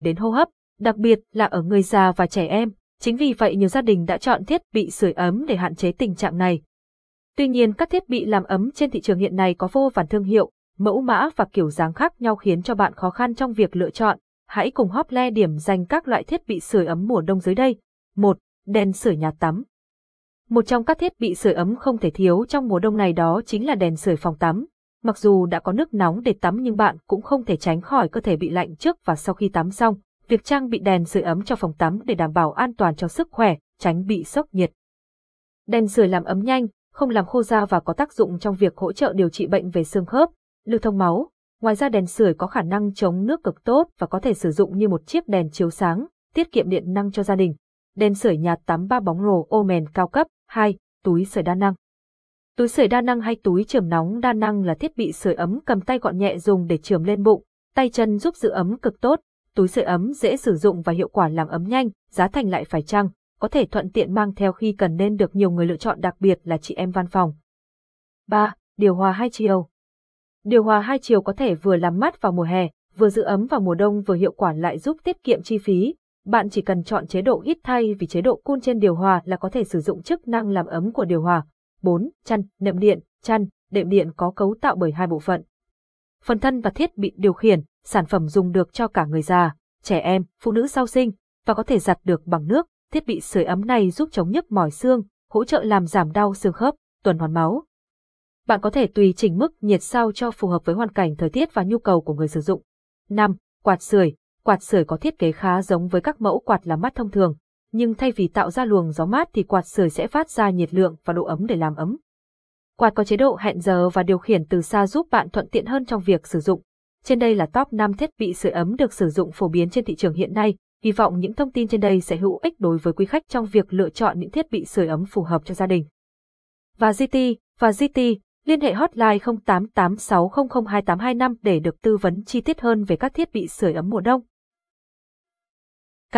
đến hô hấp, đặc biệt là ở người già và trẻ em. Chính vì vậy nhiều gia đình đã chọn thiết bị sưởi ấm để hạn chế tình trạng này. Tuy nhiên các thiết bị làm ấm trên thị trường hiện nay có vô vàn thương hiệu, mẫu mã và kiểu dáng khác nhau khiến cho bạn khó khăn trong việc lựa chọn. Hãy cùng Hople điểm danh các loại thiết bị sưởi ấm mùa đông dưới đây. 1. Đèn sưởi nhà tắm. Một trong các thiết bị sưởi ấm không thể thiếu trong mùa đông này đó chính là đèn sưởi phòng tắm. Mặc dù đã có nước nóng để tắm nhưng bạn cũng không thể tránh khỏi cơ thể bị lạnh trước và sau khi tắm xong. Việc trang bị đèn sưởi ấm cho phòng tắm để đảm bảo an toàn cho sức khỏe, tránh bị sốc nhiệt. Đèn sưởi làm ấm nhanh, không làm khô da và có tác dụng trong việc hỗ trợ điều trị bệnh về xương khớp, lưu thông máu. Ngoài ra đèn sưởi có khả năng chống nước cực tốt và có thể sử dụng như một chiếc đèn chiếu sáng, tiết kiệm điện năng cho gia đình. Đèn sưởi nhà tắm ba bóng rồ Omen cao cấp 2. Túi sưởi đa năng Túi sưởi đa năng hay túi chườm nóng đa năng là thiết bị sưởi ấm cầm tay gọn nhẹ dùng để chườm lên bụng, tay chân giúp giữ ấm cực tốt. Túi sưởi ấm dễ sử dụng và hiệu quả làm ấm nhanh, giá thành lại phải chăng, có thể thuận tiện mang theo khi cần nên được nhiều người lựa chọn đặc biệt là chị em văn phòng. 3. Điều hòa hai chiều Điều hòa hai chiều có thể vừa làm mát vào mùa hè, vừa giữ ấm vào mùa đông vừa hiệu quả lại giúp tiết kiệm chi phí. Bạn chỉ cần chọn chế độ hít thay vì chế độ cool trên điều hòa là có thể sử dụng chức năng làm ấm của điều hòa. 4. Chăn, nệm điện, chăn, đệm điện có cấu tạo bởi hai bộ phận. Phần thân và thiết bị điều khiển, sản phẩm dùng được cho cả người già, trẻ em, phụ nữ sau sinh, và có thể giặt được bằng nước. Thiết bị sưởi ấm này giúp chống nhức mỏi xương, hỗ trợ làm giảm đau xương khớp, tuần hoàn máu. Bạn có thể tùy chỉnh mức nhiệt sao cho phù hợp với hoàn cảnh thời tiết và nhu cầu của người sử dụng. 5. Quạt sưởi. Quạt sưởi có thiết kế khá giống với các mẫu quạt làm mát thông thường, nhưng thay vì tạo ra luồng gió mát thì quạt sưởi sẽ phát ra nhiệt lượng và độ ấm để làm ấm. Quạt có chế độ hẹn giờ và điều khiển từ xa giúp bạn thuận tiện hơn trong việc sử dụng. Trên đây là top 5 thiết bị sưởi ấm được sử dụng phổ biến trên thị trường hiện nay. Hy vọng những thông tin trên đây sẽ hữu ích đối với quý khách trong việc lựa chọn những thiết bị sưởi ấm phù hợp cho gia đình. Và GT, và GT, liên hệ hotline 0886002825 để được tư vấn chi tiết hơn về các thiết bị sưởi ấm mùa đông.